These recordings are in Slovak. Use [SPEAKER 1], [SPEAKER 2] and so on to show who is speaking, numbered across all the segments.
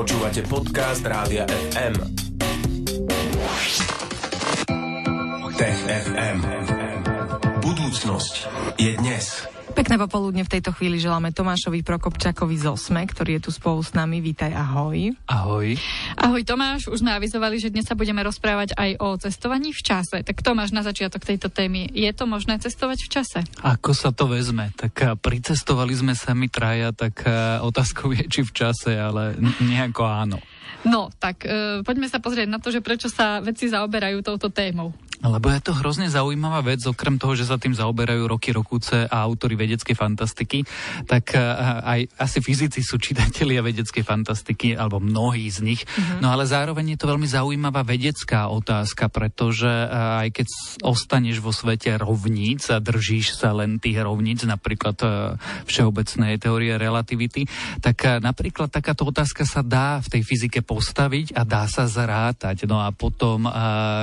[SPEAKER 1] Počúvate podcast Rádia FM. Tech FM. Budúcnosť je dnes.
[SPEAKER 2] Pekné popoludne v tejto chvíli želáme Tomášovi Prokopčakovi z Osme, ktorý je tu spolu s nami. Vítaj, ahoj.
[SPEAKER 3] Ahoj.
[SPEAKER 4] Ahoj Tomáš, už sme avizovali, že dnes sa budeme rozprávať aj o cestovaní v čase. Tak Tomáš, na začiatok tejto témy, je to možné cestovať v čase?
[SPEAKER 3] Ako sa to vezme? Tak eh, pricestovali sme sami traja, tak eh, otázkou je, či v čase, ale nejako áno.
[SPEAKER 4] No, tak e, poďme sa pozrieť na to, že prečo sa vedci zaoberajú touto témou.
[SPEAKER 3] Lebo je to hrozne zaujímavá vec, okrem toho, že sa tým zaoberajú roky, rokúce a autory vedeckej fantastiky, tak eh, aj asi fyzici sú čitatelia vedeckej fantastiky, alebo mnohí z nich. Mm-hmm. No ale zároveň je to veľmi zaujímavá vedecká otázka, pretože eh, aj keď ostaneš vo svete rovníc a držíš sa len tých rovníc, napríklad eh, všeobecnej teórie relativity, tak napríklad takáto otázka sa dá v tej fyzike postaviť a dá sa zrátať. No a potom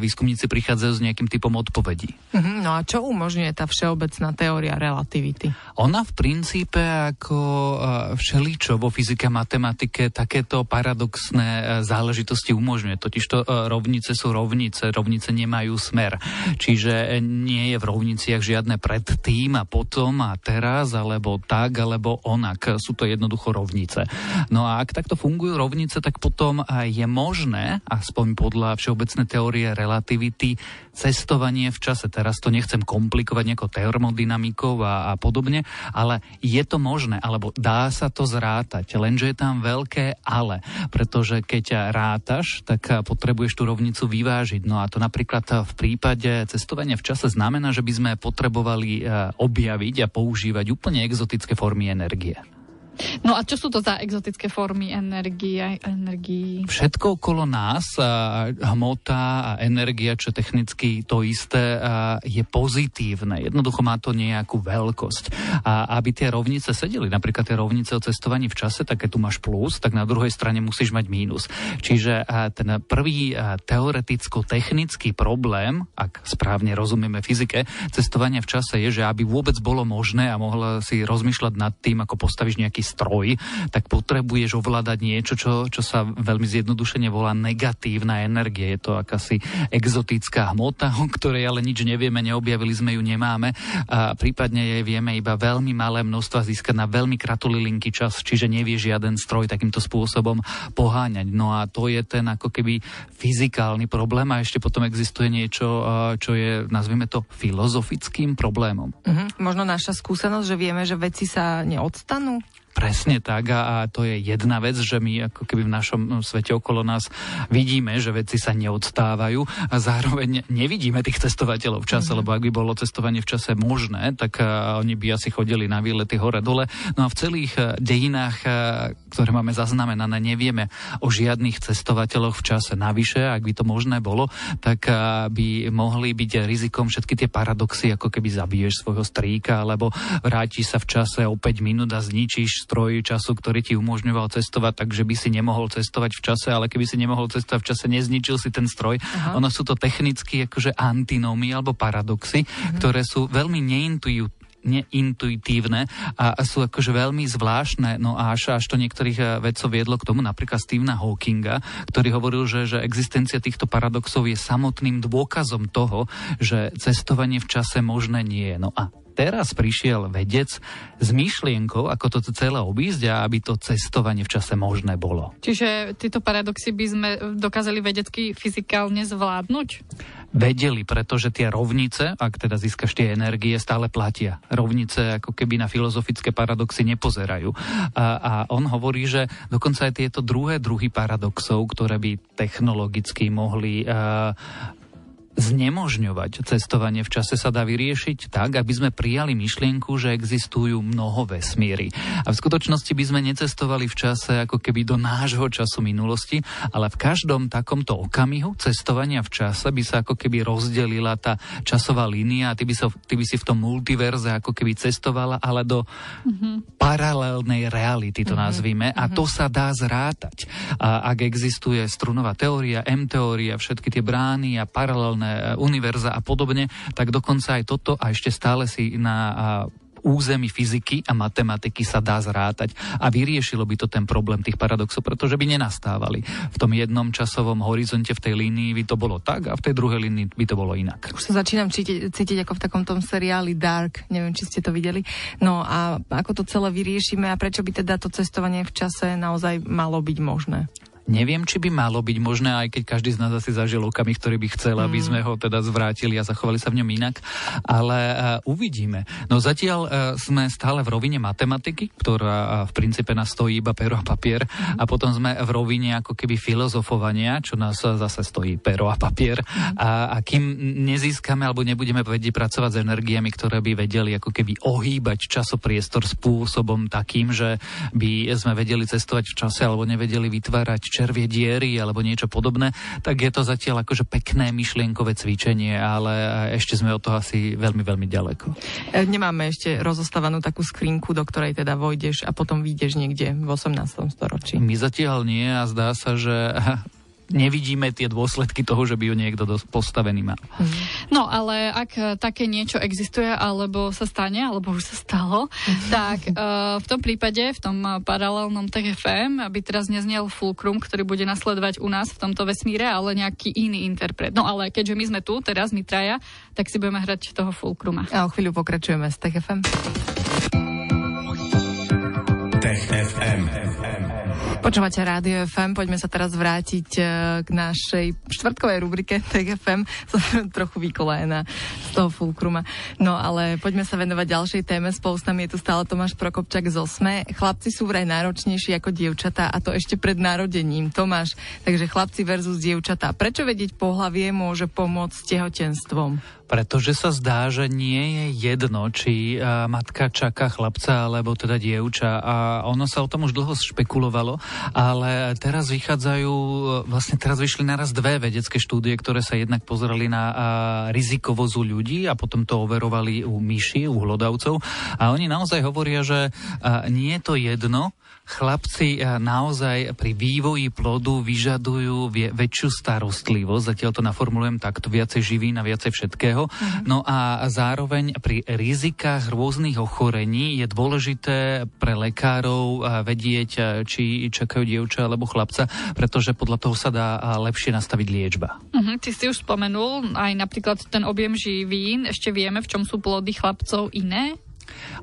[SPEAKER 3] výskumníci prichádzajú s nejakým typom odpovedí.
[SPEAKER 2] Mm-hmm, no a čo umožňuje tá všeobecná teória relativity?
[SPEAKER 3] Ona v princípe ako e, všeličo vo fyzike a matematike takéto paradoxné e, záležitosti umožňuje. Totiž to e, rovnice sú rovnice, rovnice nemajú smer. Čiže nie je v rovniciach žiadne predtým a potom a teraz, alebo tak, alebo onak. Sú to jednoducho rovnice. No a ak takto fungujú rovnice, tak potom je možné, aspoň podľa všeobecnej teórie relativity, cestovanie v čase. Teraz to nechcem komplikovať nejako termodynamikou a, a podobne, ale je to možné, alebo dá sa to zrátať, lenže je tam veľké ale, pretože keď rátaš, tak potrebuješ tú rovnicu vyvážiť. No a to napríklad v prípade cestovania v čase znamená, že by sme potrebovali e, objaviť a používať úplne exotické formy energie.
[SPEAKER 4] No a čo sú to za exotické formy energie, energií?
[SPEAKER 3] Všetko okolo nás, hmota a energia, čo technicky to isté, je pozitívne. Jednoducho má to nejakú veľkosť. A aby tie rovnice sedeli, napríklad tie rovnice o cestovaní v čase, tak keď tu máš plus, tak na druhej strane musíš mať mínus. Čiže ten prvý teoreticko-technický problém, ak správne rozumieme fyzike, cestovania v čase je, že aby vôbec bolo možné a mohla si rozmýšľať nad tým, ako postavíš nejaký stroj, tak potrebuješ ovládať niečo, čo, čo sa veľmi zjednodušene volá negatívna energie. Je to akási exotická hmota, o ktorej ale nič nevieme, neobjavili sme ju, nemáme. A prípadne jej vieme iba veľmi malé množstva získať na veľmi kratulilinky čas, čiže nevie žiaden stroj takýmto spôsobom poháňať. No a to je ten ako keby fyzikálny problém a ešte potom existuje niečo, čo je, nazvime to, filozofickým problémom.
[SPEAKER 2] Mm-hmm. Možno naša skúsenosť, že vieme, že veci sa neodstanú?
[SPEAKER 3] Presne tak a, a to je jedna vec, že my ako keby v našom no, svete okolo nás vidíme, že veci sa neodstávajú a zároveň nevidíme tých cestovateľov v čase, mm-hmm. lebo ak by bolo cestovanie v čase možné, tak uh, oni by asi chodili na výlety hore-dole. No a v celých uh, dejinách, uh, ktoré máme zaznamenané, nevieme o žiadnych cestovateľoch v čase. Navyše, ak by to možné bolo, tak uh, by mohli byť rizikom všetky tie paradoxy, ako keby zabiješ svojho strýka, alebo vrátiš sa v čase o 5 minút a zničíš stroj času, ktorý ti umožňoval cestovať, takže by si nemohol cestovať v čase, ale keby si nemohol cestovať v čase, nezničil si ten stroj. Aha. Ono sú to technicky akože antinómy alebo paradoxy, mhm. ktoré sú veľmi neintuitívne neintuitívne a sú akože veľmi zvláštne. No a až, až to niektorých eh, vedcov viedlo k tomu, napríklad Stephena Hawkinga, ktorý hovoril, že, že existencia týchto paradoxov je samotným dôkazom toho, že cestovanie v čase možné nie je. No a teraz prišiel vedec s myšlienkou, ako toto celé obísť a aby to cestovanie v čase možné bolo.
[SPEAKER 4] Čiže tieto paradoxy by sme dokázali vedecky fyzikálne zvládnuť?
[SPEAKER 3] Vedeli, pretože tie rovnice, ak teda získaš tie energie, stále platia. Rovnice ako keby na filozofické paradoxy nepozerajú. A, a on hovorí, že dokonca aj tieto druhé druhy paradoxov, ktoré by technologicky mohli uh, znemožňovať cestovanie v čase sa dá vyriešiť tak, aby sme prijali myšlienku, že existujú mnoho vesmíry. A v skutočnosti by sme necestovali v čase ako keby do nášho času minulosti, ale v každom takomto okamihu cestovania v čase by sa ako keby rozdelila tá časová línia a ty by, sa, ty by si v tom multiverze ako keby cestovala, ale do mm-hmm. paralelnej reality to mm-hmm. nazvime a to sa dá zrátať. A ak existuje strunová teória, M-teória, všetky tie brány a paralelné rôzne univerza a podobne, tak dokonca aj toto a ešte stále si na území fyziky a matematiky sa dá zrátať a vyriešilo by to ten problém tých paradoxov, pretože by nenastávali. V tom jednom časovom horizonte v tej línii by to bolo tak a v tej druhej línii by to bolo inak.
[SPEAKER 2] Už sa začínam cítiť, cítiť ako v takom tom seriáli Dark, neviem, či ste to videli. No a ako to celé vyriešime a prečo by teda to cestovanie v čase naozaj malo byť možné?
[SPEAKER 3] Neviem, či by malo byť možné, aj keď každý z nás asi zažil okamih, ktorý by chcel, aby mm. sme ho teda zvrátili a zachovali sa v ňom inak, ale uh, uvidíme. No zatiaľ uh, sme stále v rovine matematiky, ktorá uh, v princípe nás stojí iba pero a papier mm. a potom sme v rovine ako keby filozofovania, čo nás uh, zase stojí pero a papier mm. a, a kým nezískame alebo nebudeme vedieť pracovať s energiami, ktoré by vedeli ako keby ohýbať časopriestor spôsobom takým, že by sme vedeli cestovať v čase alebo nevedeli vytvárať červie diery alebo niečo podobné, tak je to zatiaľ akože pekné myšlienkové cvičenie, ale ešte sme od toho asi veľmi, veľmi ďaleko.
[SPEAKER 2] E, nemáme ešte rozostávanú takú skrinku, do ktorej teda vojdeš a potom vyjdeš niekde v 18. storočí.
[SPEAKER 3] My zatiaľ nie a zdá sa, že nevidíme tie dôsledky toho, že by ju niekto postavený mal.
[SPEAKER 4] Mhm. No ale ak e, také niečo existuje, alebo sa stane, alebo už sa stalo, mhm. tak uh, v tom prípade, v tom paralelnom TFM, aby teraz neznel Fulcrum, ktorý bude nasledovať u nás v tomto vesmíre, ale nejaký iný interpret. No ale keďže my sme tu, teraz my traja, tak si budeme hrať toho Fulcruma.
[SPEAKER 2] A o chvíľu pokračujeme s TFM. Tech. Počúvate Rádio FM, poďme sa teraz vrátiť e, k našej štvrtkovej rubrike Tech FM. Som trochu vykolajená z toho fulkruma. No ale poďme sa venovať ďalšej téme. Spolu s nami je tu stále Tomáš Prokopčak z Osme. Chlapci sú vraj náročnejší ako dievčatá a to ešte pred narodením. Tomáš, takže chlapci versus dievčatá. Prečo vedieť pohlavie môže pomôcť tehotenstvom?
[SPEAKER 3] pretože sa zdá, že nie je jedno, či matka čaká chlapca alebo teda dievča a ono sa o tom už dlho špekulovalo, ale teraz vychádzajú, vlastne teraz vyšli naraz dve vedecké štúdie, ktoré sa jednak pozerali na rizikovozu ľudí a potom to overovali u myši, u hlodavcov. A oni naozaj hovoria, že nie je to jedno, chlapci eh, naozaj pri vývoji plodu vyžadujú väčšiu starostlivosť, zatiaľ to naformulujem takto, viacej živín a viacej všetkého. Uh-huh. No a zároveň pri rizikách rôznych ochorení je dôležité pre lekárov eh, vedieť, eh, či čakajú dievča alebo chlapca, pretože podľa toho sa dá lepšie nastaviť liečba.
[SPEAKER 4] Uh-huh, ty si už spomenul aj napríklad ten objem živín. Ešte vieme, v čom sú plody chlapcov iné?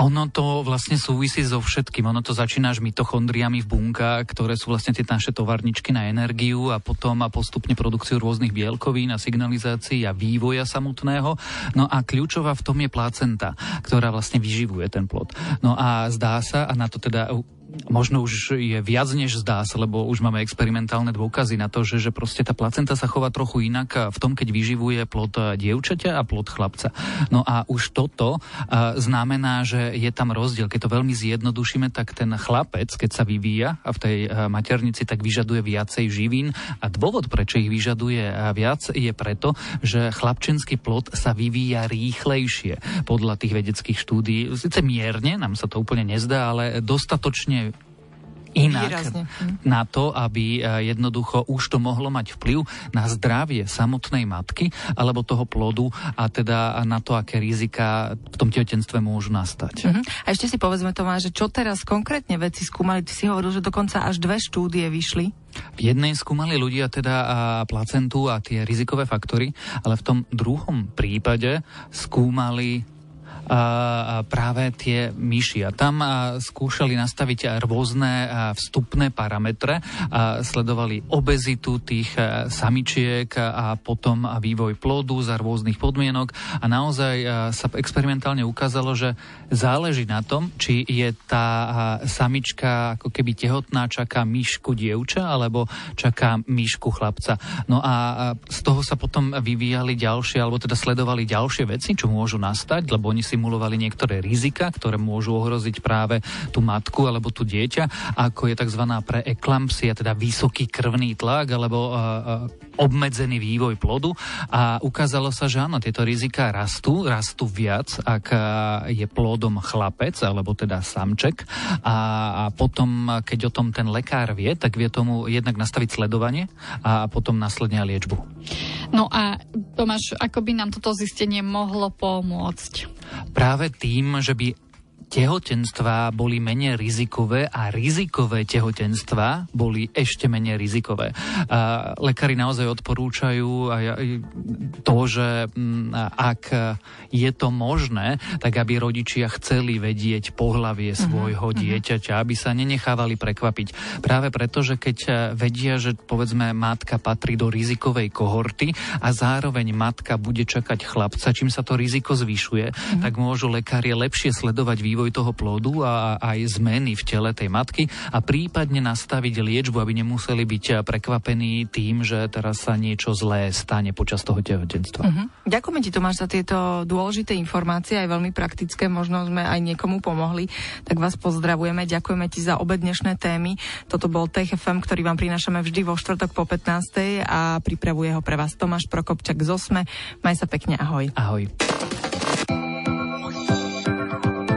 [SPEAKER 3] Ono to vlastne súvisí so všetkým. Ono to začína až mitochondriami v bunkách, ktoré sú vlastne tie naše tovarničky na energiu a potom a postupne produkciu rôznych bielkovín a signalizácií a vývoja samotného. No a kľúčová v tom je placenta, ktorá vlastne vyživuje ten plod. No a zdá sa, a na to teda možno už je viac než zdá sa, lebo už máme experimentálne dôkazy na to, že, že proste tá placenta sa chová trochu inak v tom, keď vyživuje plod dievčaťa a plod chlapca. No a už toto a, znamená, že je tam rozdiel. Keď to veľmi zjednodušíme, tak ten chlapec, keď sa vyvíja a v tej a, maternici, tak vyžaduje viacej živín a dôvod, prečo ich vyžaduje viac, je preto, že chlapčenský plod sa vyvíja rýchlejšie podľa tých vedeckých štúdí. Sice mierne, nám sa to úplne nezdá, ale dostatočne inak Výrazne. na to, aby e, jednoducho už to mohlo mať vplyv na zdravie samotnej matky alebo toho plodu a teda na to, aké rizika v tom tehotenstve môžu nastať. Uh-huh.
[SPEAKER 2] A ešte si povedzme, Tomáš, že čo teraz konkrétne veci skúmali? Ty si hovoril, že dokonca až dve štúdie vyšli.
[SPEAKER 3] V jednej skúmali ľudia teda a placentu a tie rizikové faktory, ale v tom druhom prípade skúmali práve tie myši. A tam skúšali nastaviť rôzne vstupné parametre, sledovali obezitu tých samičiek a potom vývoj plodu za rôznych podmienok a naozaj sa experimentálne ukázalo, že záleží na tom, či je tá samička ako keby tehotná, čaká myšku dievča alebo čaká myšku chlapca. No a z toho sa potom vyvíjali ďalšie, alebo teda sledovali ďalšie veci, čo môžu nastať, lebo oni simulovali niektoré rizika, ktoré môžu ohroziť práve tú matku alebo tú dieťa, ako je tzv. preeklampsia, teda vysoký krvný tlak alebo obmedzený vývoj plodu a ukázalo sa, že áno, tieto rizika rastú, rastú viac, ak je plodom chlapec alebo teda samček a, a potom, keď o tom ten lekár vie, tak vie tomu jednak nastaviť sledovanie a potom následne liečbu.
[SPEAKER 4] No a Tomáš, ako by nám toto zistenie mohlo pomôcť?
[SPEAKER 3] Práve tým, že by tehotenstva boli menej rizikové a rizikové tehotenstva boli ešte menej rizikové. A lekári naozaj odporúčajú to, že mm, ak je to možné, tak aby rodičia chceli vedieť pohlavie mhm, svojho uh-huh, dieťaťa, aby sa nenechávali prekvapiť. Práve preto, že keď vedia, že povedzme matka patrí do rizikovej kohorty a zároveň matka bude čakať chlapca, čím sa to riziko zvyšuje, uh-huh. tak môžu lekári lepšie sledovať vývoj vývoj toho plodu a aj zmeny v tele tej matky a prípadne nastaviť liečbu, aby nemuseli byť prekvapení tým, že teraz sa niečo zlé stane počas toho tehotenstva. Uh-huh.
[SPEAKER 2] Ďakujeme ti Tomáš za tieto dôležité informácie, aj veľmi praktické, možno sme aj niekomu pomohli. Tak vás pozdravujeme, ďakujeme ti za obe dnešné témy. Toto bol TFM, ktorý vám prinášame vždy vo štvrtok po 15. a pripravuje ho pre vás Tomáš Prokopčak z Osme. Maj sa pekne, ahoj.
[SPEAKER 3] Ahoj.